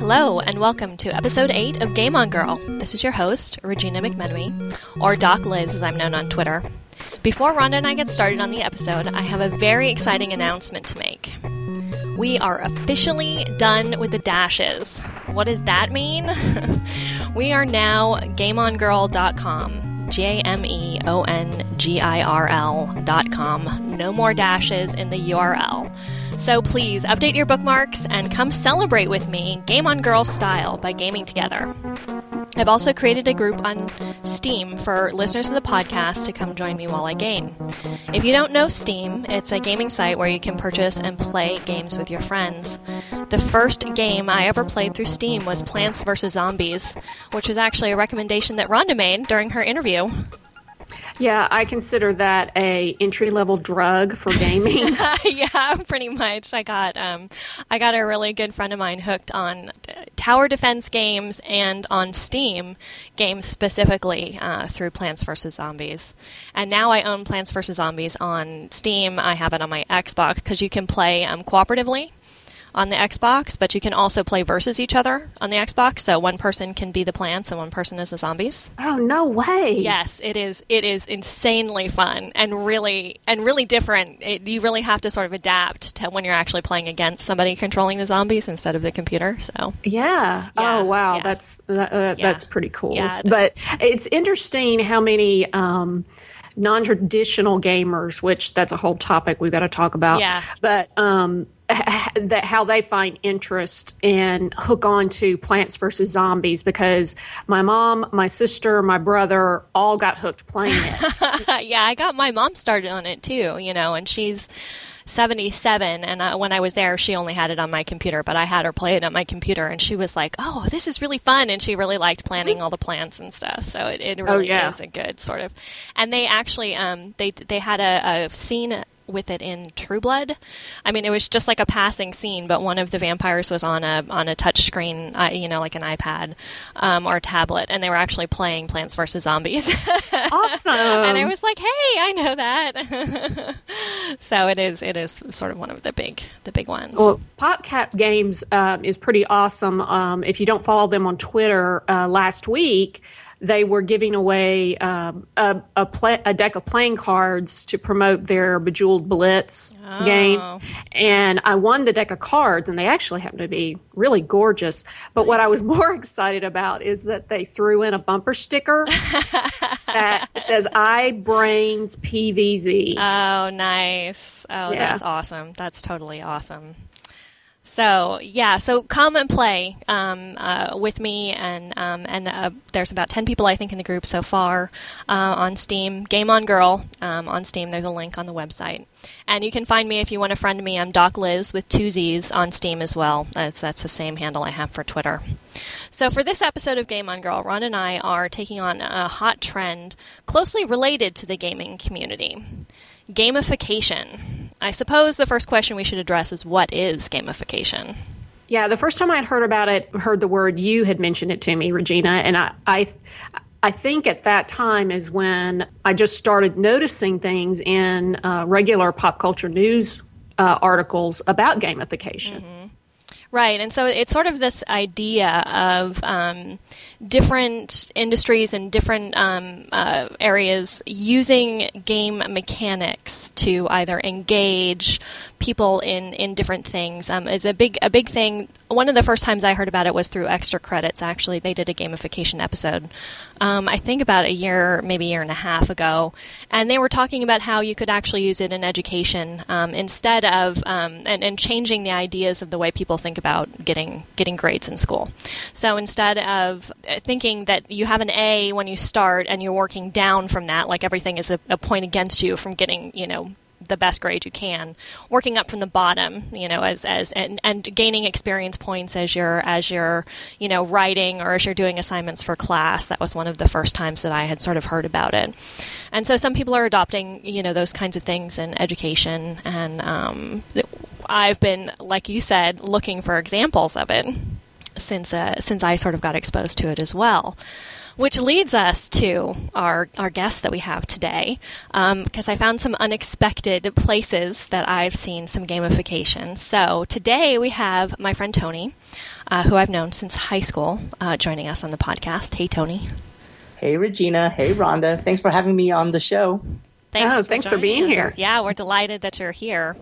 Hello, and welcome to episode 8 of Game On Girl. This is your host, Regina McMenemy, or Doc Liz as I'm known on Twitter. Before Rhonda and I get started on the episode, I have a very exciting announcement to make. We are officially done with the dashes. What does that mean? we are now GameOnGirl.com. G A M E O N G I R L dot com. No more dashes in the URL. So please update your bookmarks and come celebrate with me Game on Girl style by gaming together. I've also created a group on Steam for listeners of the podcast to come join me while I game. If you don't know Steam, it's a gaming site where you can purchase and play games with your friends. The first game I ever played through Steam was Plants vs. Zombies, which was actually a recommendation that Rhonda made during her interview. Yeah, I consider that a entry level drug for gaming. yeah, pretty much. I got um, I got a really good friend of mine hooked on tower defense games and on Steam games specifically uh, through Plants vs Zombies. And now I own Plants vs Zombies on Steam. I have it on my Xbox because you can play um, cooperatively on the Xbox, but you can also play versus each other on the Xbox. So one person can be the plants and one person is the zombies. Oh no way! Yes, it is. It is insanely fun and really and really different. It, you really have to sort of adapt to when you're actually playing against somebody controlling the zombies instead of the computer. So yeah. yeah oh wow, yes. that's that, uh, yeah. that's pretty cool. Yeah, but it's interesting how many. Um, non-traditional gamers which that's a whole topic we've got to talk about yeah but um that how they find interest and hook on to Plants vs Zombies because my mom, my sister, my brother all got hooked playing it. yeah, I got my mom started on it too, you know, and she's 77 and I, when I was there she only had it on my computer but I had her play it on my computer and she was like oh this is really fun and she really liked planting all the plants and stuff so it, it really oh, yeah. is a good sort of and they actually um, they they had a, a scene with it in True Blood. I mean, it was just like a passing scene, but one of the vampires was on a on a touch screen, uh, you know, like an iPad um, or tablet, and they were actually playing Plants vs Zombies. awesome! and I was like, hey, I know that. so it is it is sort of one of the big the big ones. Well, PopCap Games um, is pretty awesome. Um, if you don't follow them on Twitter, uh, last week they were giving away um, a, a, play, a, deck of playing cards to promote their Bejeweled Blitz oh. game. And I won the deck of cards, and they actually happen to be really gorgeous. But nice. what I was more excited about is that they threw in a bumper sticker that says I Brains PVZ. Oh, nice. Oh, yeah. that's awesome. That's totally awesome. So yeah, so come and play um, uh, with me, and um, and uh, there's about ten people I think in the group so far uh, on Steam. Game on Girl um, on Steam. There's a link on the website, and you can find me if you want to friend me. I'm Doc Liz with two Z's on Steam as well. That's that's the same handle I have for Twitter. So for this episode of Game on Girl, Ron and I are taking on a hot trend closely related to the gaming community: gamification. I suppose the first question we should address is what is gamification? Yeah, the first time I had heard about it, heard the word, you had mentioned it to me, Regina, and I, I, I think at that time is when I just started noticing things in uh, regular pop culture news uh, articles about gamification. Mm-hmm. Right, and so it's sort of this idea of um, different industries and different um, uh, areas using game mechanics to either engage people in, in different things um, is a big a big thing. One of the first times I heard about it was through Extra Credits. Actually, they did a gamification episode. Um, I think about a year, maybe a year and a half ago, and they were talking about how you could actually use it in education um, instead of um, and, and changing the ideas of the way people think about getting getting grades in school. So instead of thinking that you have an A when you start and you're working down from that, like everything is a, a point against you from getting you know the best grade you can, working up from the bottom, you know, as as and, and gaining experience points as you're as you're you know writing or as you're doing assignments for class. That was one of the first times that I had sort of heard about it, and so some people are adopting you know those kinds of things in education, and um, I've been like you said looking for examples of it since uh, since I sort of got exposed to it as well. Which leads us to our, our guest that we have today, because um, I found some unexpected places that I've seen some gamification. So today we have my friend Tony, uh, who I've known since high school, uh, joining us on the podcast. Hey, Tony. Hey, Regina. Hey, Rhonda. Thanks for having me on the show. Thanks, oh, for, thanks for being us. here. Yeah, we're delighted that you're here.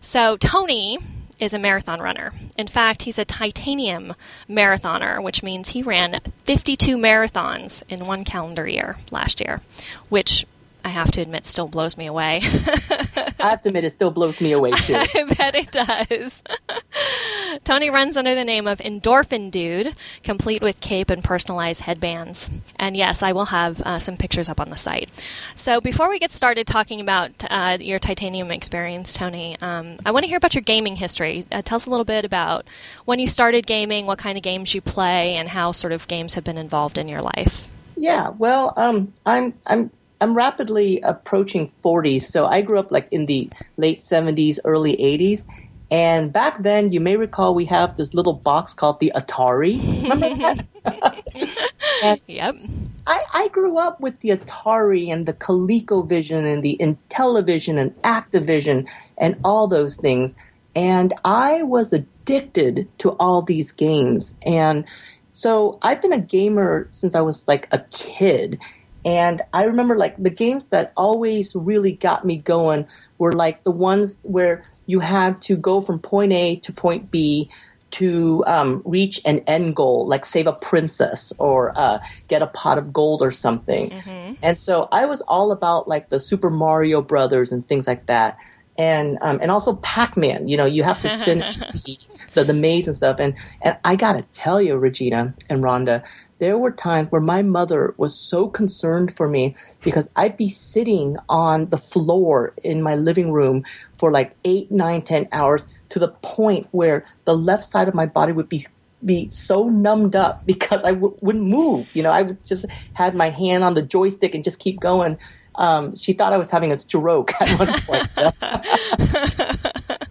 So, Tony is a marathon runner. In fact, he's a titanium marathoner, which means he ran 52 marathons in one calendar year last year, which I have to admit still blows me away. I have to admit it still blows me away too. I bet it does. Tony runs under the name of Endorphin Dude, complete with cape and personalized headbands. And yes, I will have uh, some pictures up on the site. So before we get started talking about uh, your titanium experience, Tony, um, I want to hear about your gaming history. Uh, tell us a little bit about when you started gaming, what kind of games you play, and how sort of games have been involved in your life. Yeah, well, um, I'm I'm I'm rapidly approaching 40, so I grew up like in the late 70s, early 80s. And back then, you may recall we have this little box called the Atari. yep. I, I, grew up with the Atari and the ColecoVision and the Intellivision and Activision and all those things. And I was addicted to all these games. And so I've been a gamer since I was like a kid. And I remember like the games that always really got me going were like the ones where you had to go from point A to point B to um, reach an end goal, like save a princess or uh, get a pot of gold or something. Mm-hmm. And so I was all about like the Super Mario Brothers and things like that. And um, and also Pac Man, you know, you have to finish the, the, the maze and stuff. And and I gotta tell you, Regina and Rhonda, there were times where my mother was so concerned for me because I'd be sitting on the floor in my living room for like eight, nine, ten hours to the point where the left side of my body would be be so numbed up because I w- wouldn't move. You know, I would just had my hand on the joystick and just keep going. Um, she thought I was having a stroke at one point.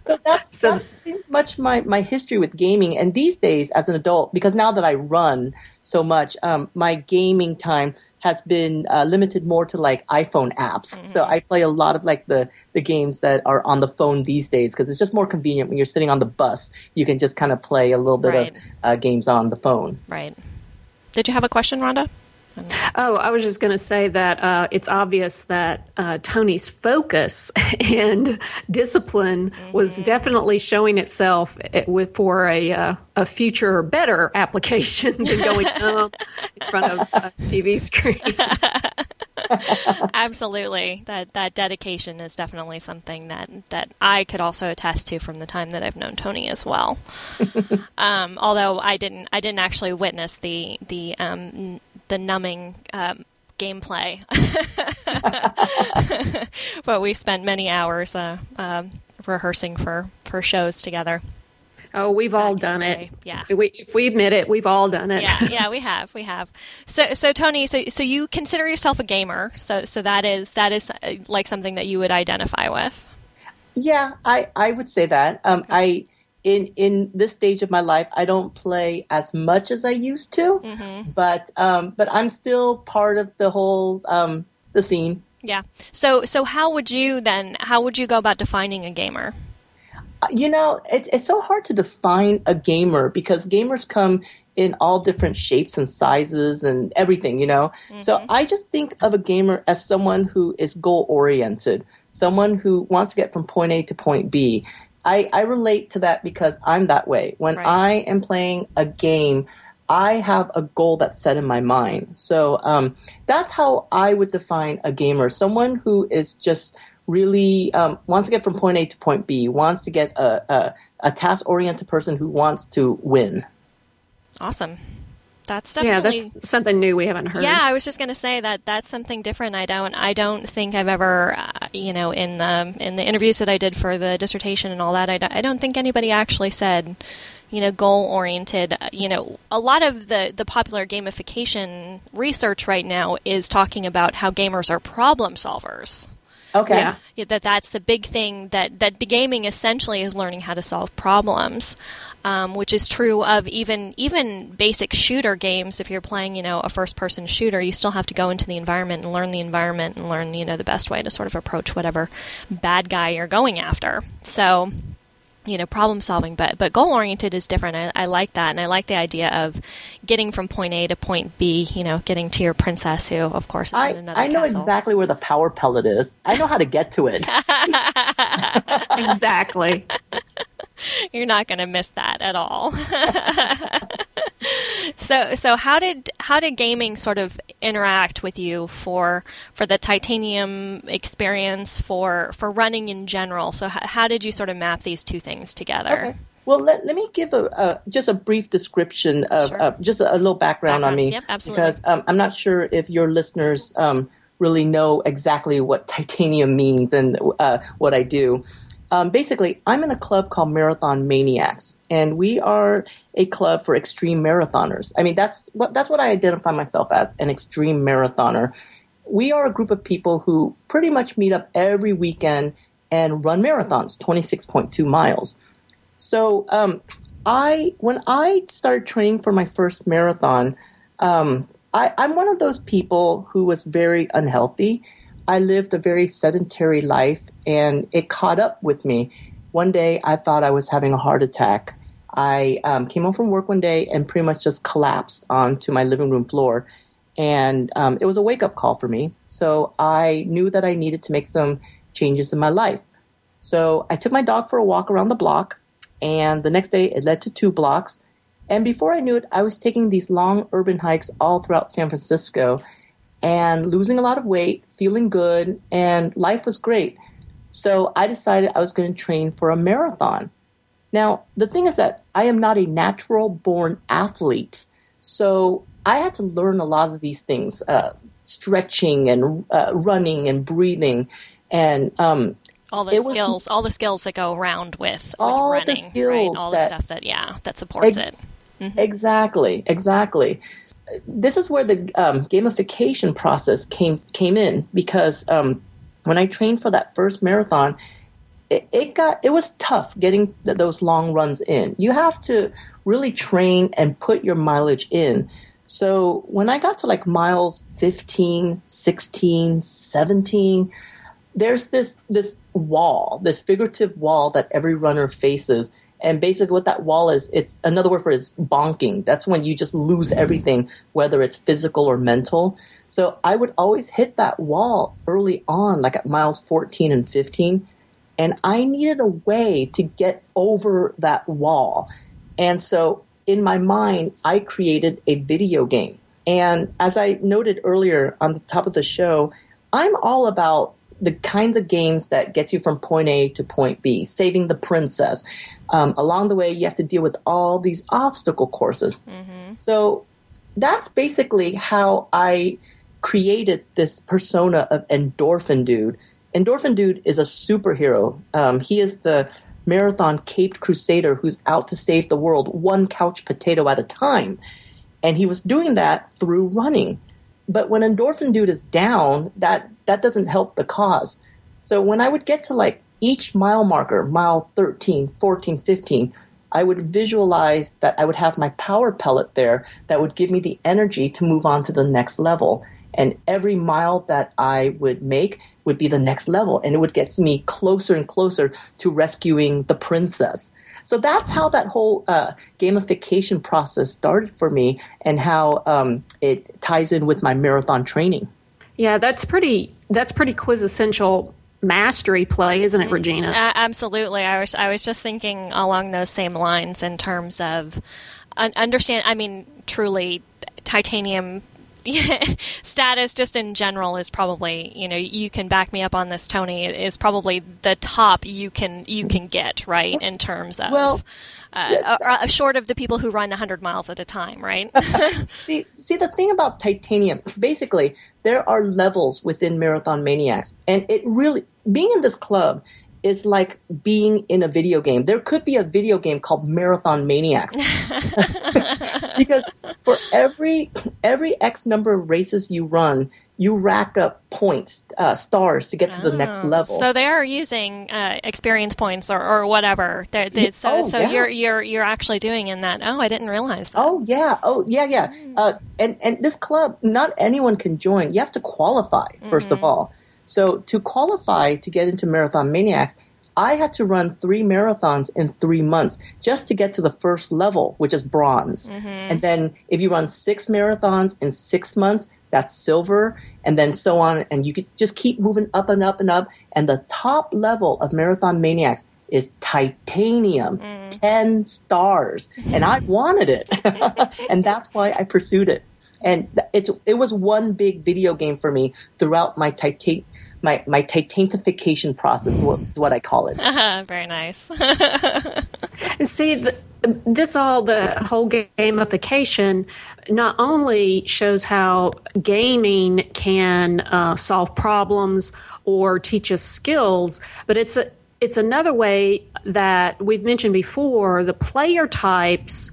so that's, so, that's much my, my history with gaming. And these days, as an adult, because now that I run so much, um, my gaming time has been uh, limited more to like iPhone apps. Mm-hmm. So I play a lot of like the, the games that are on the phone these days because it's just more convenient when you're sitting on the bus. You can just kind of play a little bit right. of uh, games on the phone. Right. Did you have a question, Rhonda? Oh, I was just going to say that uh, it's obvious that uh, Tony's focus and discipline mm-hmm. was definitely showing itself eh, with for a uh, a future better application than going um, in front of a TV screen. Absolutely, that that dedication is definitely something that that I could also attest to from the time that I've known Tony as well. um, although I didn't, I didn't actually witness the the um, the numbing um, gameplay. but we spent many hours uh, um, rehearsing for, for shows together. Oh, we've all done it. Yeah. We, if we admit it, we've all done it. yeah, yeah, we have. We have. So, so Tony, so so you consider yourself a gamer. So, so that is that is uh, like something that you would identify with. Yeah, I I would say that. Um, okay. I in in this stage of my life, I don't play as much as I used to, mm-hmm. but um, but I'm still part of the whole um, the scene. Yeah. So so how would you then? How would you go about defining a gamer? Uh, you know, it's it's so hard to define a gamer because gamers come in all different shapes and sizes and everything, you know. Mm-hmm. So I just think of a gamer as someone who is goal oriented, someone who wants to get from point A to point B. I, I relate to that because I'm that way. When right. I am playing a game, I have a goal that's set in my mind. So um, that's how I would define a gamer someone who is just really um, wants to get from point A to point B, wants to get a, a, a task oriented person who wants to win. Awesome that's definitely yeah that's something new we haven't heard. Yeah i was just going to say that that's something different. I don't i don't think i've ever uh, you know in the in the interviews that i did for the dissertation and all that I don't, I don't think anybody actually said you know goal oriented uh, you know a lot of the the popular gamification research right now is talking about how gamers are problem solvers Okay. Yeah. Yeah, that that's the big thing that that the gaming essentially is learning how to solve problems. Um, which is true of even even basic shooter games. If you're playing, you know, a first-person shooter, you still have to go into the environment and learn the environment and learn, you know, the best way to sort of approach whatever bad guy you're going after. So, you know, problem solving, but but goal oriented is different. I, I like that, and I like the idea of getting from point A to point B. You know, getting to your princess, who of course is in I, another. I know castle. exactly where the power pellet is. I know how to get to it. exactly. You're not going to miss that at all. so so how did how did gaming sort of interact with you for for the titanium experience for for running in general? So h- how did you sort of map these two things together? Okay. Well, let, let me give a, a just a brief description of Sure. uh, just a, a little background, on me. Yep, absolutely. Because um, I'm not sure if your listeners um, really know exactly what titanium means and uh, what I do. Um, basically, I'm in a club called Marathon Maniacs, and we are a club for extreme marathoners. I mean, that's what that's what I identify myself as an extreme marathoner. We are a group of people who pretty much meet up every weekend and run marathons, 26.2 miles. So um, I when I started training for my first marathon, um, I, I'm one of those people who was very unhealthy. I lived a very sedentary life, and it caught up with me. One day, I thought I was having a heart attack. I um, came home from work one day and pretty much just collapsed onto my living room floor, and um, it was a wake up call for me. So I knew that I needed to make some changes in my life. So I took my dog for a walk around the block, and the next day it led to two blocks. And before I knew it, I was taking these long urban hikes all throughout San Francisco and losing a lot of weight, feeling good, and life was great. So I decided I was going to train for a marathon. Now, the thing is that I am not a natural born athlete. So I had to learn a lot of these things uh, stretching and uh, running and breathing. And um, all the It was- skills, all the skills that go around with, All the with running, right? skills All the stuff that yeah, that supports Ex- it. Exactly, exactly. This is where the um, gamification process came came in because um, when I trained for that first marathon, it, it got it was tough getting th- those long runs in. You have to really train and put your mileage in. So when I got to like miles 15, 16, 17, there's this this wall, this figurative wall that every runner faces. And basically, what that wall is, it's another word for it is bonking. That's when you just lose everything, whether it's physical or mental. So I would always hit that wall early on, like at miles 14 and 15. And I needed a way to get over that wall. And so in my mind, I created a video game. And as I noted earlier on the top of the show, I'm all about the kinds of games that gets you from point A to point B, saving the princess. Um, along the way, you have to deal with all these obstacle courses. So that's basically how I created this persona of Endorphin Dude. Endorphin Dude is a superhero. Um, he is the marathon caped crusader who's out to save the world one couch potato at a time. And he was doing that through running. But when Endorphin Dude is down, that, that doesn't help the cause. So when I would get to like each mile marker, mile 13, 14, 15, I would visualize that I would have my power pellet there that would give me the energy to move on to the next level. And every mile that I would make would be the next level, and it would get me closer and closer to rescuing the princess. So that's how that whole uh, gamification process started for me, and how um, it ties in with my marathon training. Yeah, that's pretty. That's pretty quintessential mastery play, isn't it, Regina? A- absolutely. I was I was just thinking along those same lines in terms of understand. I mean, truly, titanium status just in general is probably you know you can back me up on this Tony is probably the top you can you can get right in terms of Well, uh, uh, uh, short of the people who run 100 miles at a time right? See, see the thing about titanium, basically, there are levels within Marathon Maniacs, and it really being in this club is like being in a video game. There could be a video game called Marathon Maniacs because for every every X number of races you run, you rack up points, uh, stars to get to the next Oh. level. So they are using uh, experience points or, or whatever. They're, they, Yeah, so oh, so yeah. you're you're you're actually doing in that. Oh, I didn't realize that. Oh yeah, oh yeah, yeah. Uh, and and this club, not anyone can join. You have to qualify 1st of all. So to qualify to get into Marathon Maniacs, I had to run three marathons in three months just to get to the first level, which is bronze. Mm-hmm. And then if you run six marathons in six months, that's silver, and then so on. And you could just keep moving up and up and up. And the top level of Marathon Maniacs is titanium, mm. 10 stars. And I wanted it. and that's why I pursued it. And it's, it was one big video game for me throughout my titan, my, my titanification process, is what, is what I call it. Very nice. And see, the, this all the whole gamification not only shows how gaming can uh, solve problems or teach us skills, but it's a it's another way that we've mentioned before. The player types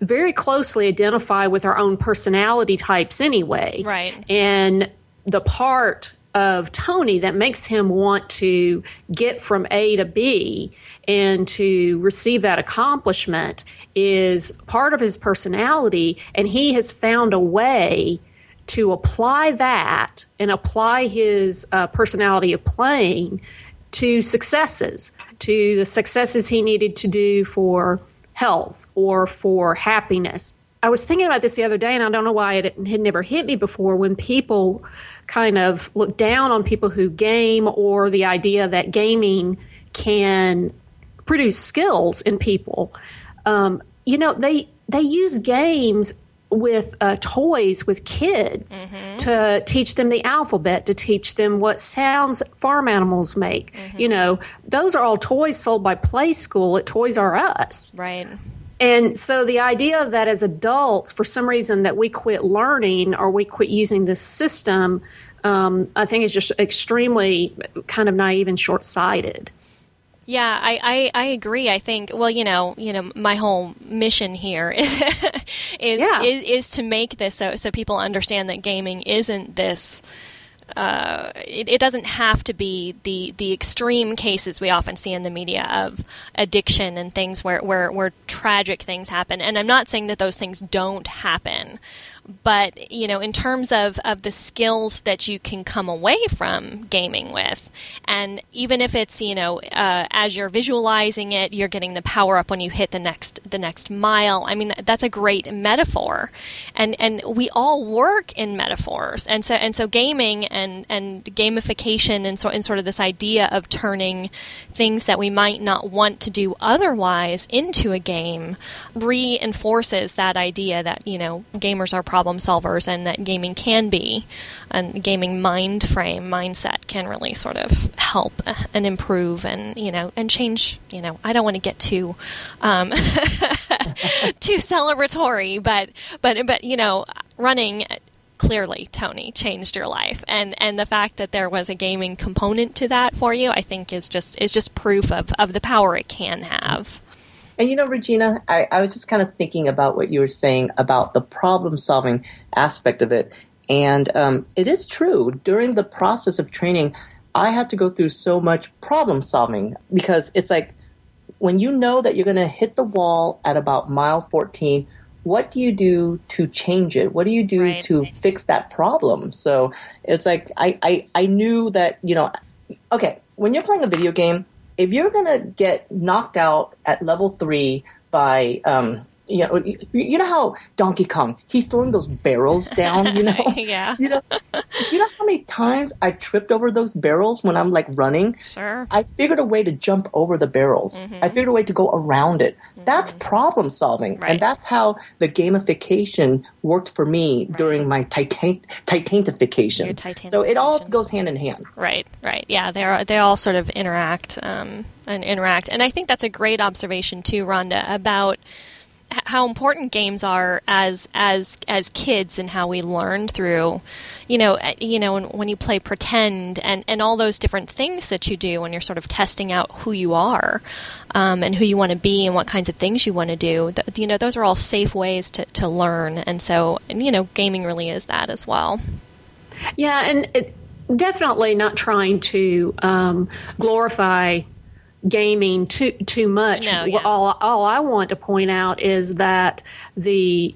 very closely identify with our own personality types anyway. Right. And the part of Tony that makes him want to get from A to B and to receive that accomplishment is part of his personality. And he has found a way to apply that and apply his uh, personality of playing to successes, to the successes he needed to do for health or for happiness. I was thinking about this the other day, and I don't know why it had never hit me before when people kind of look down on people who game or the idea that gaming can produce skills in people. Um, you know, they they use games with uh, toys with kids to teach them the alphabet, to teach them what sounds farm animals make. You know, those are all toys sold by Playskool at Toys R Us. right. And so the idea that as adults, for some reason, that we quit learning or we quit using this system, um, I think is just extremely kind of naive and short sighted. Yeah, I, I, I agree. I think well, you know, you know, my whole mission here is is, Yeah. is is to make this so so people understand that gaming isn't this uh, it, it doesn't have to be the the extreme cases we often see in the media of addiction and things where, where, where tragic things happen. And I'm not saying that those things don't happen, but you know, in terms of, of the skills that you can come away from gaming with, and even if it's you know uh, as you're visualizing it, you're getting the power up when you hit the next the next mile. I mean, that's a great metaphor, and and we all work in metaphors, and so and so gaming and and gamification and so and sort of this idea of turning things that we might not want to do otherwise into a game reinforces that idea that you know gamers are problem solvers and that gaming can be and gaming mind frame mindset can really sort of help and improve and you know and change you know I don't want to get too um, too celebratory but but but you know running clearly Tony changed your life. And and the fact that there was a gaming component to that for you I think is just is just proof of of the power it can have And you know, Regina, I, I was just kind of thinking about what you were saying about the problem solving aspect of it. And um, it is true. During the process of training, I had to go through so much problem solving because it's like when you know that you're going to hit the wall at about mile 14, what do you do to change it? What do you do Right. to fix that problem? So it's like I, I, I knew that, you know, okay, when you're playing a video game, if you're gonna get knocked out at level three by um, you know you, know how Donkey Kong he's throwing those barrels down, you know? Yeah. You know you know how many times I've tripped over those barrels when I'm like running? sure I figured a way to jump over the barrels. I figured a way to go around it. That's problem solving. Right. And that's how the gamification worked for me during my titan- titanification. Your So it all goes hand in hand. Right, right. Yeah, they're they all sort of interact um, and interact, and I think that's a great observation too, Rhonda, about how important games are as as as kids and how we learn through, you know, uh, you know, when, when you play pretend and and all those different things that you do when you're sort of testing out who you are, um, and who you want to be and what kinds of things you want to do. Th- you know, those are all safe ways to to learn, and so and, you know, gaming really is that as well. Yeah, and it, definitely not trying to um, glorify gaming too too much. No, yeah. All all I want to point out is that the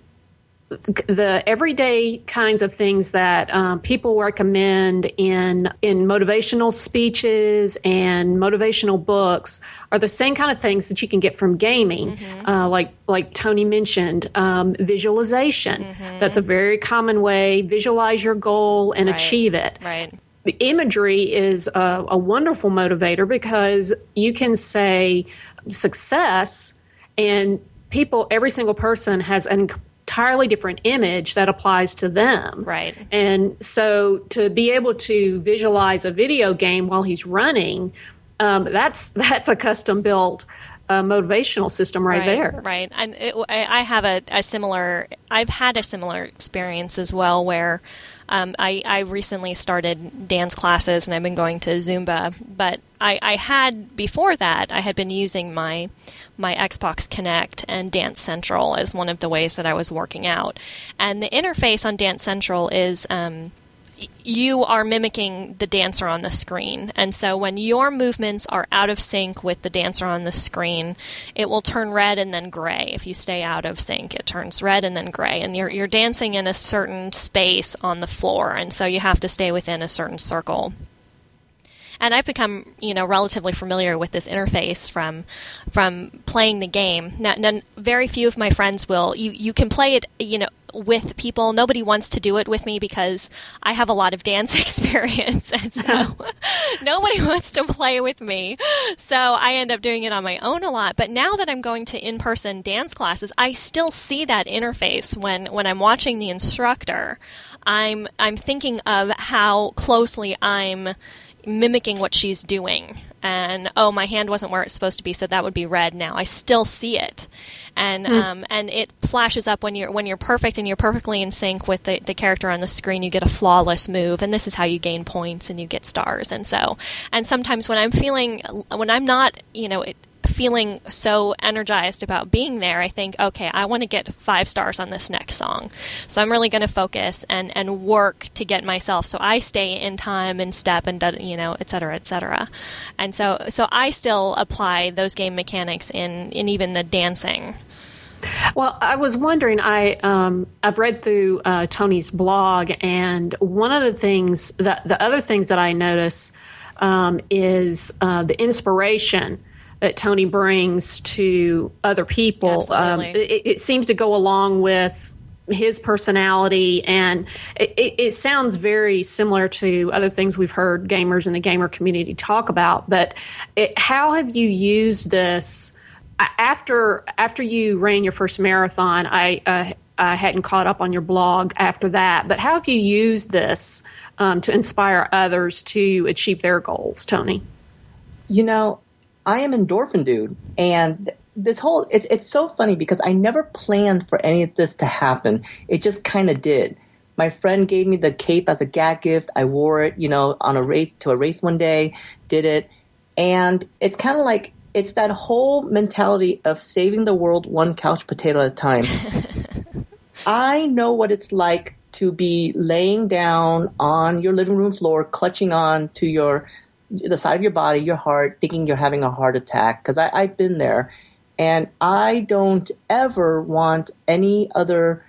the everyday kinds of things that um, people recommend in in motivational speeches and motivational books are the same kind of things that you can get from gaming, mm-hmm. uh, like like Tony mentioned, um, visualization. Mm-hmm. That's a very common way. Visualize your goal and right. achieve it. Right imagery is a, a, wonderful motivator because you can say success and people every single person has an entirely different image that applies to them right and so to be able to visualize a video game while he's running um, that's that's a custom built uh, motivational system right, right, there. Right. And it, I have a, a, similar, I've had a similar experience as well where um, I, I, recently started dance classes and I've been going to Zumba, but I, I, had before that I had been using my my Xbox Kinect and Dance Central as one of the ways that I was working out, and the interface on Dance Central is. Um, you are mimicking the dancer on the screen. And so when your movements are out of sync with the dancer on the screen, it will turn red and then gray. If you stay out of sync, it turns red and then gray. And you're, you're dancing in a certain space on the floor. And so you have to stay within a certain circle and I've become you know relatively familiar with this interface from from playing the game. Now, now, very few of my friends will. You you can play it you know with people. Nobody wants to do it with me because I have a lot of dance experience, and so uh-huh. nobody wants to play with me. So I end up doing it on my own a lot. But now that I'm going to in-person dance classes, I still see that interface when when I'm watching the instructor. I'm I'm thinking of how closely I'm mimicking what she's doing and oh my hand wasn't where it's supposed to be so that would be red now. I still see it. And mm. um, and it flashes up when you're when you're perfect and you're perfectly in sync with the, the character on the screen you get a flawless move and this is how you gain points and you get stars. And so and sometimes when i'm feeling when i'm not you know it, feeling so energized about being there, I think, okay, I want to get five stars on this next song. So I'm really going to focus and, and work to get myself so I stay in time and step and, you know, et cetera, et cetera. And so, so I still apply those game mechanics in, in even the dancing. Well, I was wondering. I um, I've read through uh, Tony's blog, and one of the things that the other things that I notice um, is uh, the inspiration Tony brings to other people. Um, it, it, seems to go along with his personality, and it, it, sounds very similar to other things we've heard gamers in the gamer community talk about. But how have you used this? After after you ran your first marathon, I uh, I hadn't caught up on your blog after that. But how have you used this um, to inspire others to achieve their goals, Tony? You know, I am endorphin dude, and this whole it's it's so funny because I never planned for any of this to happen. It just kind of did. My friend gave me the cape as a gag gift. I wore it, you know, on a race to a race one day, did it, and it's kind of like it's that whole mentality of saving the world one couch potato at a time. I know what it's like to be laying down on your living room floor, clutching on to your the side of your body, your heart, thinking you're having a heart attack. Because I've been there. And I don't ever want any other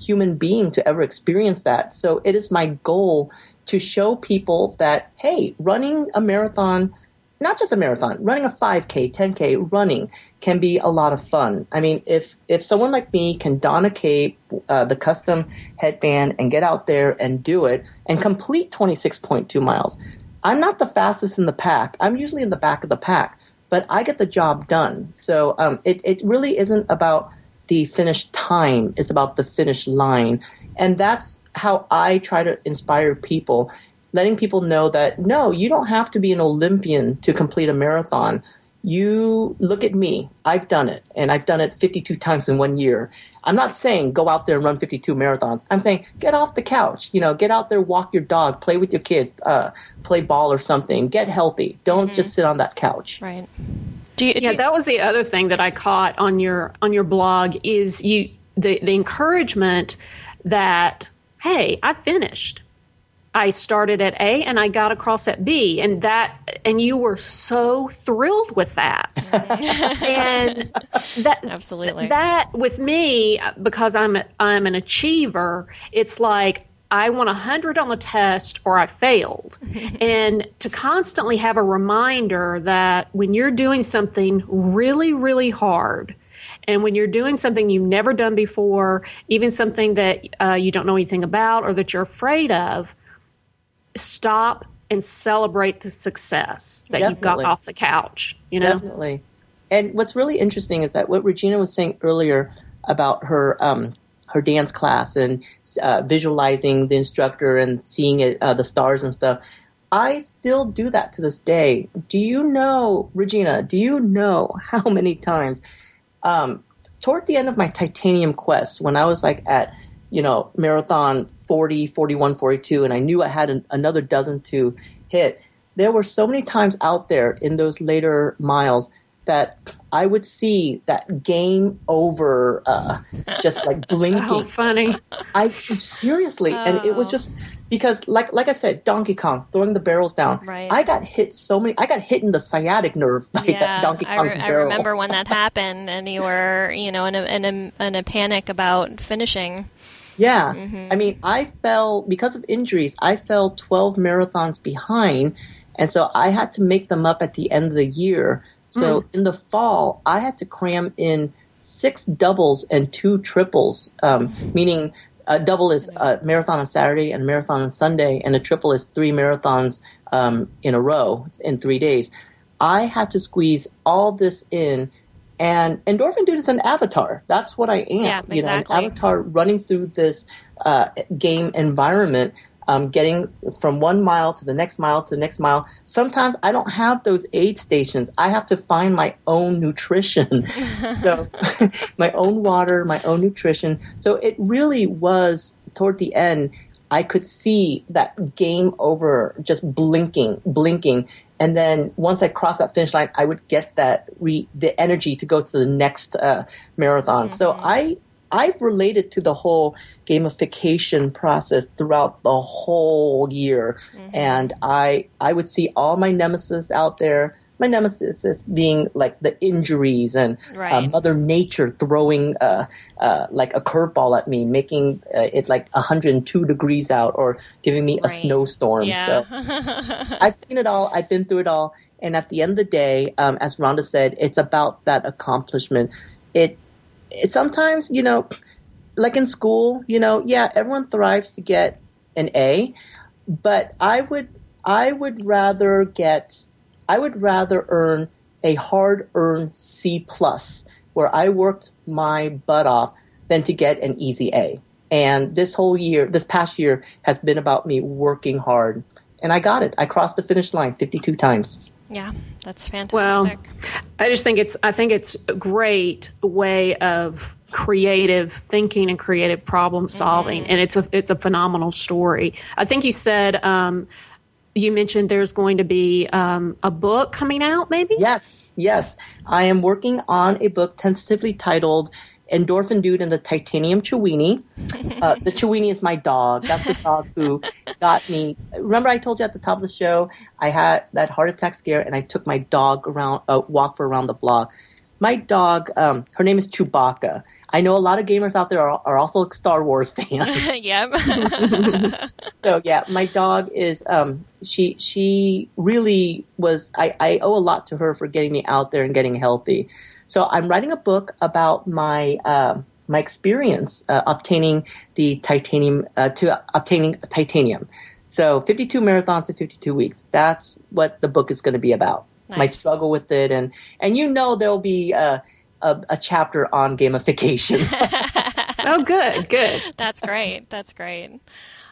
human being to ever experience that. So it is my goal to show people that, hey, running a marathon, not just a marathon, running a 5K, 10K, running can be a lot of fun. I mean, if, if someone like me can don a cape, uh, the custom headband, and get out there and do it and complete 26.2 miles, I'm not the fastest in the pack. I'm usually in the back of the pack, but I get the job done. So um, it, it really isn't about the finish time, it's about the finish line. And that's how I try to inspire people, letting people know that no, you don't have to be an Olympian to complete a marathon you look at me. I've done it, and I've done it 52 times in one year. I'm not saying go out there and run 52 marathons. I'm saying get off the couch. You know, get out there, walk your dog, play with your kids, uh, play ball or something. Get healthy. Don't mm-hmm. just sit on that couch. Right. Do you, do yeah, you, that was the other thing that I caught on your on your blog is you the the encouragement that hey, I finished I started at A and I got across at B, and that and you were so thrilled with that. and that Absolutely. that with me because I'm a, I'm an achiever, it's like I want a hundred on the test or I failed. and to constantly have a reminder that when you're doing something really, really hard, and when you're doing something you've never done before, even something that uh, you don't know anything about or that you're afraid of, stop and celebrate the success that you've got off the couch. You know, Definitely. And what's really interesting is that what Regina was saying earlier about her um, her dance class and uh, visualizing the instructor and seeing it, uh, the stars and stuff. I still do that to this day. Do you know, Regina? Do you know how many times? Um, toward the end of my titanium quest, when I was like at you know marathon 40, 41, 42, and I knew I had an, another dozen to hit. There were so many times out there in those later miles that I would see that game over, uh, just like blinking. how funny. I seriously, and it was just because, like, like I said, Donkey Kong throwing the barrels down. Right. I got hit so many. I got hit in the sciatic nerve by yeah, that Donkey I, Kong's re- I remember when that happened, and you were, you know, in a in a, in a panic about finishing. Yeah. Mm-hmm. I mean, I fell because of injuries. I fell 12 marathons behind, and so I had to make them up at the end of the year. So in the fall, I had to cram in six doubles and two triples, um, meaning a double is a marathon on Saturday and a marathon on Sunday, and a triple is three marathons um, in a row in three days. I had to squeeze all this in. And Endorphin Dude is an avatar. That's what I am. Yeah, You know, an avatar running through this uh, game environment, um, getting from one mile to the next mile to the next mile. Sometimes I don't have those aid stations. I have to find my own nutrition. so, my own water, my own nutrition. So, it really was toward the end. I could see that game over just blinking, blinking. And then once I crossed that finish line, I would get that re- the energy to go to the next uh, marathon. So I I've related to the whole gamification process throughout the whole year, and I I would see all my nemesis out there. My nemesis is being like the injuries and uh, Mother Nature throwing uh, uh, like a curveball at me, making uh, it like 102 degrees out, or giving me a snowstorm. Yeah. So I've seen it all. I've been through it all. And at the end of the day, um, as Rhonda said, it's about that accomplishment. It, it sometimes, you know, like in school, you know, yeah, everyone thrives to get an A, but I would, I would rather get, I would rather earn a hard-earned C plus, where I worked my butt off, than to get an easy A. And this whole year, this past year, has been about me working hard, and I got it. I crossed the finish line 52 times. Yeah, that's fantastic. Well, I just think it's I think it's a great way of creative thinking and creative problem solving, and it's a it's a phenomenal story. I think you said um, you mentioned there's going to be um, a book coming out, maybe. Yes, yes. I am working on a book tentatively titled Endorphin Dude and the Titanium Chewini. Uh, the Chewini is my dog. That's the dog who got me. Remember, I told you at the top of the show, I had that heart attack scare and I took my dog around, a walk for around the block. My dog, um, her name is Chewbacca. I know a lot of gamers out there are, are also Star Wars fans. yep. So yeah, my dog is um she she really was I, I owe a lot to her for getting me out there and getting healthy. So I'm writing a book about my uh, my experience uh, obtaining the titanium uh, to obtaining titanium. So 52 marathons in 52 weeks. That's what the book is going to be about. My struggle with it, and and you know there'll be uh, a, a chapter on gamification. Oh, good, good. That's great. That's great.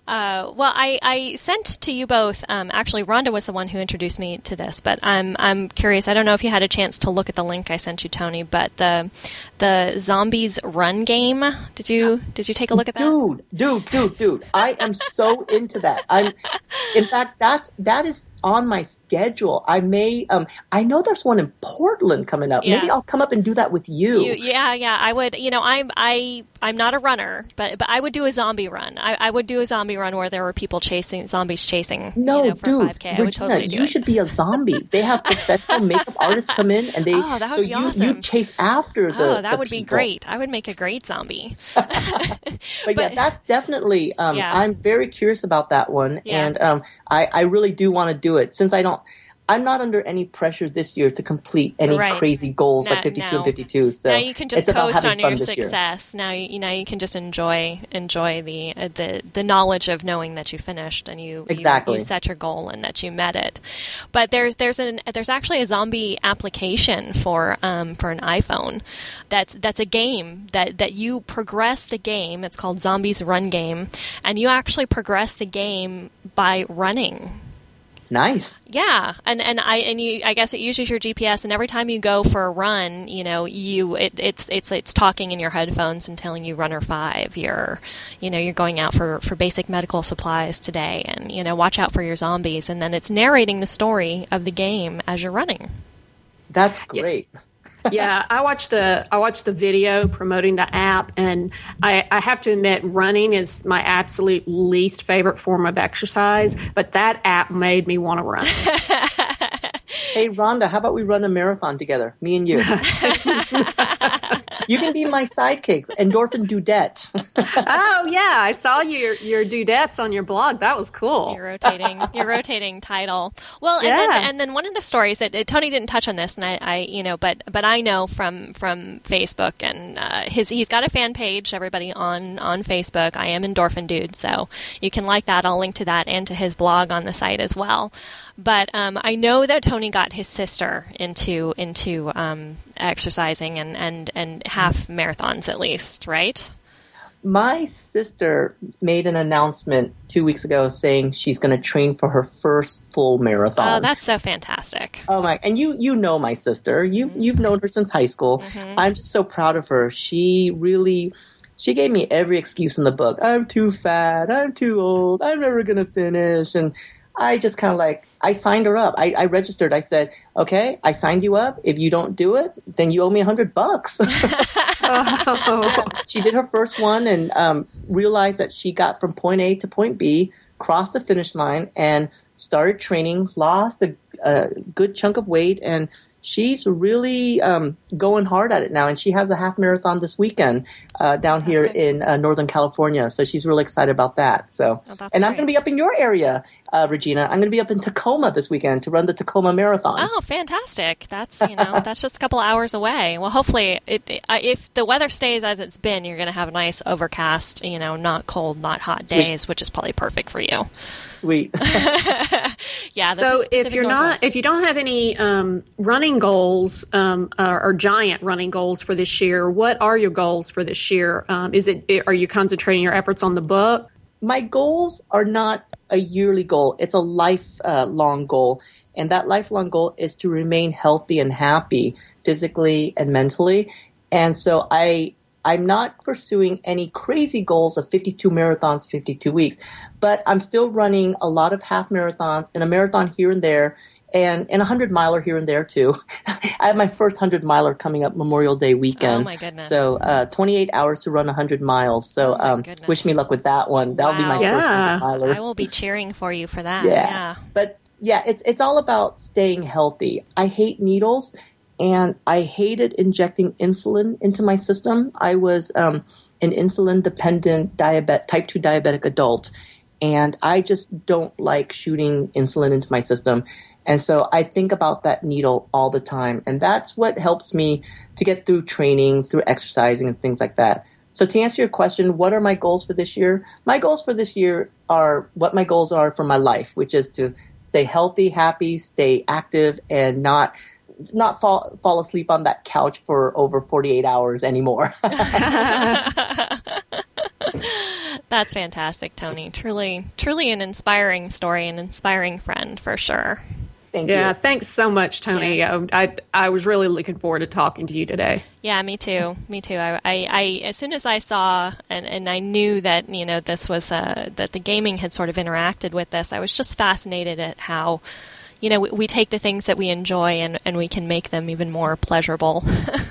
Uh, well, I, I sent to you both. Um, actually, Rhonda was the one who introduced me to this, but I'm I'm curious. I don't know if you had a chance to look at the link I sent you, Tony. But the the zombies run game. Did you did you take a look at that? dude, dude, dude, dude. I am so into that. I'm, in fact, that's that is on my schedule. I may, um, I know there's one in Portland coming up. Yeah. Maybe I'll come up and do that with you. You, yeah, yeah. I would. You know, I'm I I'm not a runner, but but I would do a zombie run. I, I would do a zombie run where there were people chasing zombies chasing. no, you know, for dude, 5K. I Regina, totally you should be a zombie. they have professional makeup artists come in and they, Oh, that would so be you, awesome. you chase after the Oh, that the would be great. I would make a great zombie. But, yeah, that's definitely. Um, Yeah. I'm very curious about that one, Yeah. and um, I, I really do want to do it since I don't. I'm not under any pressure this year to complete any Right. crazy goals like 52 no. and 52. So now you can just coast on your success. Now you, you know you can just enjoy enjoy the uh, the the knowledge of knowing that you finished and you you- Exactly. you, set your goal and that you met it. But there's there's an there's actually a zombie application for um, for an iPhone. That's that's a game that that you progress the game. It's called Zombies Run Game, and you actually progress the game by running. Nice. Yeah, and and I and you I guess it uses your GPS, and every time you go for a run, you know you it, it's it's it's talking in your headphones and telling you runner five. You're you know you're going out for for basic medical supplies today, and you know watch out for your zombies, and then it's narrating the story of the game as you're running. That's great. yeah, I watched the I watched the video promoting the app, and I, I have to admit, running is my absolute least favorite form of exercise. But that app made me want to run. Hey, Rhonda, how about we run a marathon together, me and you? you can be my sidekick, endorphin dudette. oh yeah, I saw your your dudettes on your blog. That was cool. Your rotating, your rotating title. Well, and Yeah. then and then one of the stories that uh, Tony didn't touch on this, and I, I you know, but but I know from from Facebook and uh, his he's got a fan page. Everybody on on Facebook. I am Endorphin Dude, so you can like that. I'll link to that and to his blog on the site as well. But um, I know that Tony got his sister into into um, exercising and and and half marathons at least, right? My sister made an announcement two weeks ago saying she's going to train for her first full marathon. Oh, that's so fantastic. Oh my! And you you know my sister. You've you've known her since high school. I'm just so proud of her. She really she gave me every excuse in the book. I'm too fat. I'm too old. I'm never gonna finish. And I just kind of like I signed her up. I, I registered. I said, okay, I signed you up. If you don't do it, then you owe me a hundred bucks. she did her first one and um, realized that she got from point A to point B, crossed the finish line, and started training. Lost a, a good chunk of weight, and she's really um, going hard at it now. And she has a half marathon this weekend uh, down here Fantastic. in uh, Northern California. So she's really excited about that. So, Oh, and I'm going to be up in your area, uh, Regina. I'm going to be up in Tacoma this weekend to run the Tacoma Marathon. Oh, fantastic! That's you know that's just a couple hours away. Well, hopefully, it, it, if the weather stays as it's been, you're going to have a nice overcast, you know, not cold, not hot days, which is probably perfect for you. Sweet. Yeah. so if you're not if you don't have any um, running goals um, or, or giant running goals for this year what are your goals for this year? Um, is it are you concentrating your efforts on the book? My goals are not a yearly goal. It's a lifelong goal. And that lifelong goal is to remain healthy and happy physically and mentally. And so i i'm not pursuing any crazy goals of 52 marathons 52 weeks but i'm still running a lot of half marathons and a marathon here and there and, and a hundred miler here and there too. I have my first hundred miler coming up Memorial Day weekend. Oh, my goodness. So uh, 28 hours to run hundred miles. So Oh, um, wish me luck with that one. That'll be my Wow. first Yeah. hundred miler. I will be cheering for you for that. Yeah. Yeah. But yeah, it's it's all about staying healthy. I hate needles and I hated injecting insulin into my system. I was um, an insulin dependent type 2 diabetic adult and I just don't like shooting insulin into my system. And so I think about that needle all the time. And that's what helps me to get through training, through exercising, and things like that. So, to answer your question, what are my goals for this year? My goals for this year are what my goals are for my life, which is to stay healthy, happy, stay active, and not not fall fall asleep on that couch for over 48 hours anymore. That's fantastic, Tony. Truly, truly an inspiring story, an inspiring friend for sure. Thank you. yeah, you. thanks so much, Tony. Yeah. I, I I was really looking forward to talking to you today. Yeah, me too. Me too. I, I, I as soon as I saw and, and I knew that you know this was uh, that the gaming had sort of interacted with this, I was just fascinated at how you know, we, we, take the things that we enjoy and, and we can make them even more pleasurable.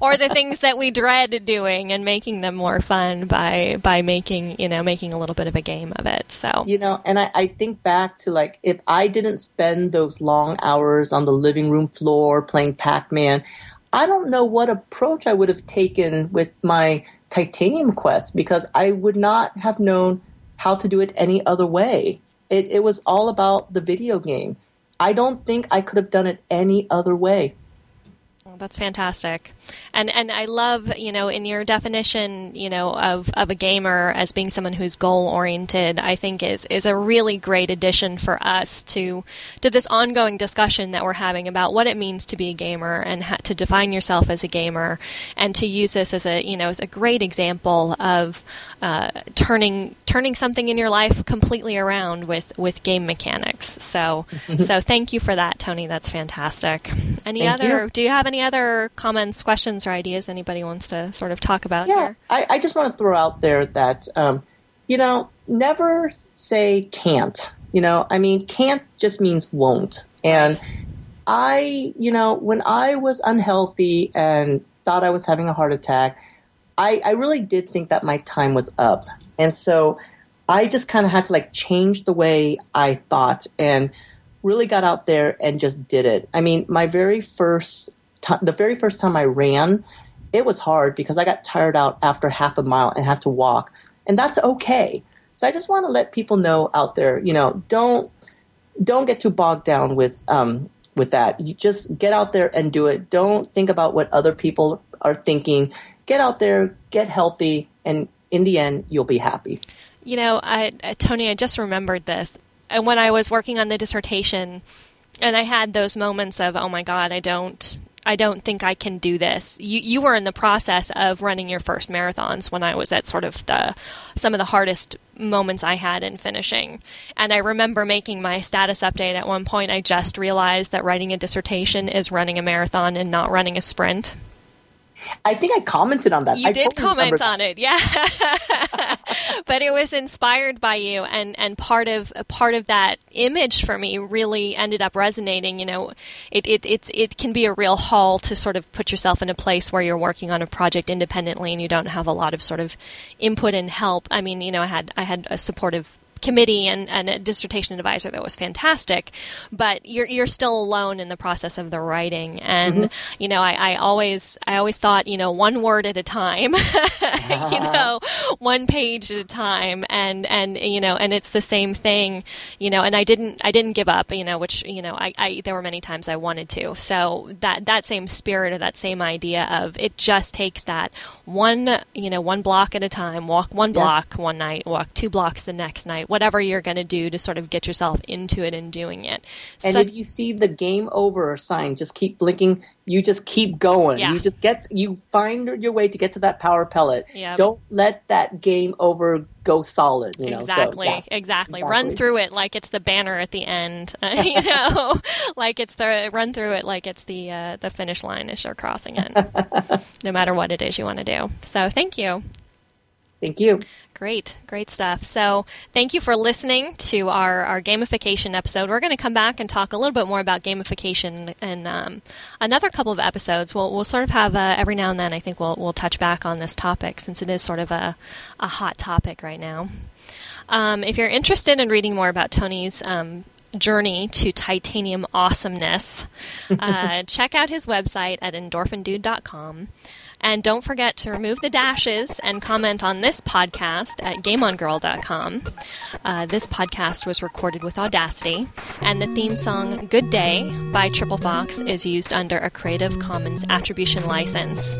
or the things that we dread doing and making them more fun by by making, you know, making a little bit of a game of it. So You know, and I, I think back to like if I didn't spend those long hours on the living room floor playing Pac Man, I don't know what approach I would have taken with my titanium quest because I would not have known how to do it any other way. It, it was all about the video game. I don't think I could have done it any other way. Well, that's fantastic, and and I love you know in your definition you know of, of a gamer as being someone who's goal oriented. I think is is a really great addition for us to to this ongoing discussion that we're having about what it means to be a gamer and ha- to define yourself as a gamer, and to use this as a you know as a great example of uh, turning turning something in your life completely around with with game mechanics. So so thank you for that, Tony. That's fantastic. Any Thank other? you. Do you have any other comments, questions, or ideas anybody wants to sort of talk about Yeah, here? I, I just want to throw out there that, um, you know, never say can't. You know, I mean, can't just means won't. And I, you know, when I was unhealthy and thought I was having a heart attack, I, I really did think that my time was up. And so I just kind of had to like change the way I thought and really got out there and just did it. I mean, my very first ti the very first time I ran, it was hard because I got tired out after half a mile and had to walk, and that's okay. So I just want to let people know out there, you know, don't don't get too bogged down with um, with that. You just get out there and do it. Don't think about what other people are thinking. Get out there, get healthy, and in the end, you'll be happy. You know, I, Tony, I just remembered this. And when I was working on the dissertation, and I had those moments of, oh my God, I don't. I don't think I can do this. You you were in the process of running your first marathons when I was at sort of the some of the hardest moments I had in finishing. And I remember making my status update at one point I just realized that writing a dissertation is running a marathon and not running a sprint. I think I commented on that. You I did totally comment on it, yeah. but it was inspired by you, and, and part of part of that image for me really ended up resonating. You know, it it it's, it can be a real haul to sort of put yourself in a place where you're working on a project independently and you don't have a lot of sort of input and help. I mean, you know, I had I had a supportive committee and, and a dissertation advisor that was fantastic, but you're you're still alone in the process of the writing. And mm-hmm. you know, I, I always I always thought you know one word at a time, you know, one page at a time, and and you know, and it's the same thing, you know. And I didn't I didn't give up, you know, which you know I, I there were many times I wanted to. So that that same spirit or that same idea of it just takes that one you know one block at a time, walk one Yeah. block one night, walk two blocks the next night, whatever you're going to do to sort of get yourself into it and doing it. And So- if you see the game over sign, just keep blinking. You just keep going. Yeah. You just get you find your way to get to that power pellet. Yep. Don't let that game over go solid. You know? So, Exactly, yeah. exactly. Run through it like it's the banner at the end. Uh, you know, like it's the run through it like it's the uh, the finish line as you're crossing it. no matter what it is you want to do. So thank you. Thank you. Great, great stuff. So, thank you for listening to our, our gamification episode. We're going to come back and talk a little bit more about gamification in um, another couple of episodes. We'll, we'll sort of have uh, every now and then. I think we'll we'll touch back on this topic since it is sort of a a hot topic right now. Um, if you're interested in reading more about Tony's um, journey to titanium awesomeness, uh, check out his website at endorphindude.com. And don't forget to remove the dashes and comment on this podcast at gameongirl.com. Uh, this podcast was recorded with Audacity, and the theme song Good Day by Triple Fox is used under a Creative Commons Attribution license.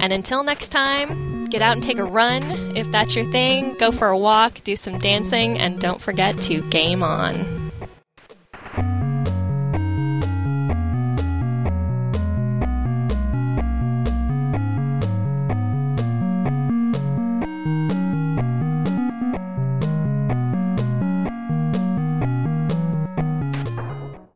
And until next time, get out and take a run if that's your thing, go for a walk, do some dancing, and don't forget to game on.